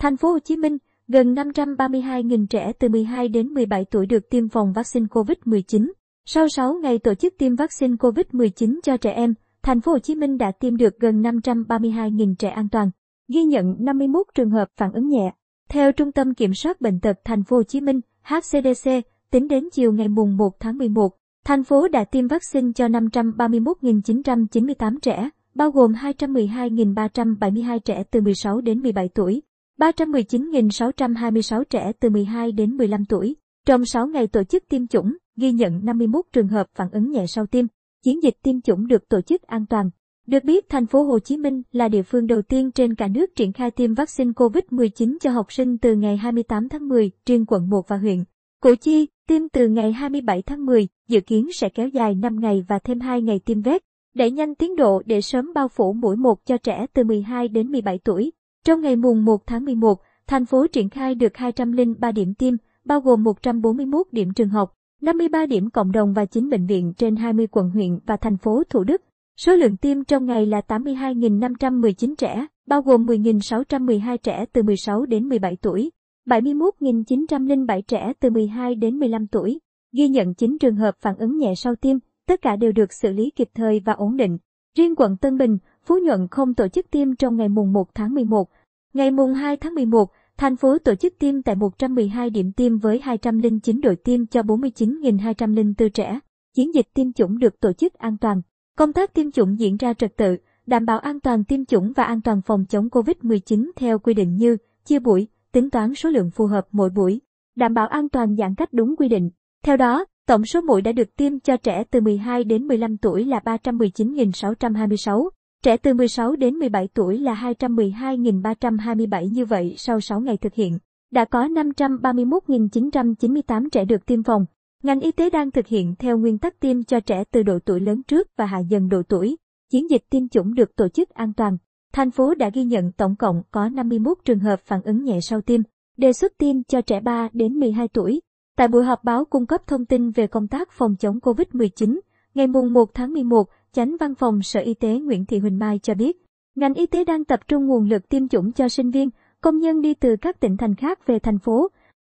Thành phố Hồ Chí Minh, gần 532.000 trẻ từ 12 đến 17 tuổi được tiêm phòng vaccine COVID-19. Sau 6 ngày tổ chức tiêm vaccine COVID-19 cho trẻ em, thành phố Hồ Chí Minh đã tiêm được gần 532.000 trẻ an toàn, ghi nhận 51 trường hợp phản ứng nhẹ. Theo Trung tâm Kiểm soát bệnh tật thành phố Hồ Chí Minh, HCDC, tính đến chiều ngày mùng 1 tháng 11, thành phố đã tiêm vaccine cho 531.998 trẻ, bao gồm 212.372 trẻ từ 16 đến 17 tuổi, 319.626 trẻ từ 12 đến 15 tuổi. Trong 6 ngày tổ chức tiêm chủng, ghi nhận 51 trường hợp phản ứng nhẹ sau tiêm. Chiến dịch tiêm chủng được tổ chức an toàn. Được biết, thành phố Hồ Chí Minh là địa phương đầu tiên trên cả nước triển khai tiêm vaccine COVID-19 cho học sinh từ ngày 28 tháng 10, riêng quận 1 và huyện. Củ Chi, tiêm từ ngày 27 tháng 10, dự kiến sẽ kéo dài 5 ngày và thêm 2 ngày tiêm vét, đẩy nhanh tiến độ để sớm bao phủ mũi 1 cho trẻ từ 12 đến 17 tuổi. Trong ngày mùng 1 tháng 11, thành phố triển khai được 203 điểm tiêm, bao gồm 141 điểm trường học, 53 điểm cộng đồng và 9 bệnh viện trên 20 quận huyện và thành phố Thủ Đức. Số lượng tiêm trong ngày là 82.519 trẻ, bao gồm 10.612 trẻ từ 16 đến 17 tuổi, 71.907 trẻ từ 12 đến 15 tuổi. Ghi nhận 9 trường hợp phản ứng nhẹ sau tiêm, tất cả đều được xử lý kịp thời và ổn định. Riêng quận Tân Bình, Phú Nhuận không tổ chức tiêm trong ngày mùng 1 tháng 11. Ngày mùng 2 tháng 11, thành phố tổ chức tiêm tại 112 điểm tiêm với 209 đội tiêm cho 49.204 trẻ. Chiến dịch tiêm chủng được tổ chức an toàn. Công tác tiêm chủng diễn ra trật tự, đảm bảo an toàn tiêm chủng và an toàn phòng chống COVID-19 theo quy định như chia buổi, tính toán số lượng phù hợp mỗi buổi, đảm bảo an toàn giãn cách đúng quy định. Theo đó, tổng số mũi đã được tiêm cho trẻ từ 12 đến 15 tuổi là 319.626, trẻ từ 16 đến 17 tuổi là 212.327 như vậy sau 6 ngày thực hiện. Đã có 531.998 trẻ được tiêm phòng. Ngành y tế đang thực hiện theo nguyên tắc tiêm cho trẻ từ độ tuổi lớn trước và hạ dần độ tuổi. Chiến dịch tiêm chủng được tổ chức an toàn. Thành phố đã ghi nhận tổng cộng có 51 trường hợp phản ứng nhẹ sau tiêm, đề xuất tiêm cho trẻ 3 đến 12 tuổi. Tại buổi họp báo cung cấp thông tin về công tác phòng chống COVID-19, ngày mùng 1 tháng 11, Chánh Văn phòng Sở Y tế Nguyễn Thị Huỳnh Mai cho biết, ngành y tế đang tập trung nguồn lực tiêm chủng cho sinh viên, công nhân đi từ các tỉnh thành khác về thành phố.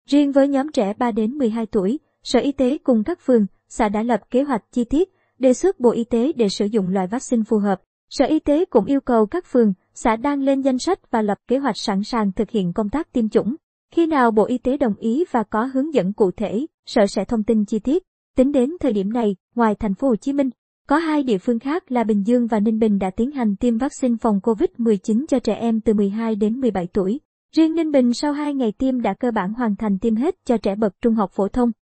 Riêng với nhóm trẻ 3 đến 12 tuổi, Sở Y tế cùng các phường, xã đã lập kế hoạch chi tiết, đề xuất Bộ Y tế để sử dụng loại vaccine phù hợp. Sở Y tế cũng yêu cầu các phường, xã đang lên danh sách và lập kế hoạch sẵn sàng thực hiện công tác tiêm chủng. Khi nào Bộ Y tế đồng ý và có hướng dẫn cụ thể, Sở sẽ thông tin chi tiết. Tính đến thời điểm này, ngoài thành phố Hồ Chí Minh, có hai địa phương khác là Bình Dương và Ninh Bình đã tiến hành tiêm vaccine phòng COVID-19 cho trẻ em từ 12 đến 17 tuổi. Riêng Ninh Bình sau 2 ngày tiêm đã cơ bản hoàn thành tiêm hết cho trẻ bậc trung học phổ thông.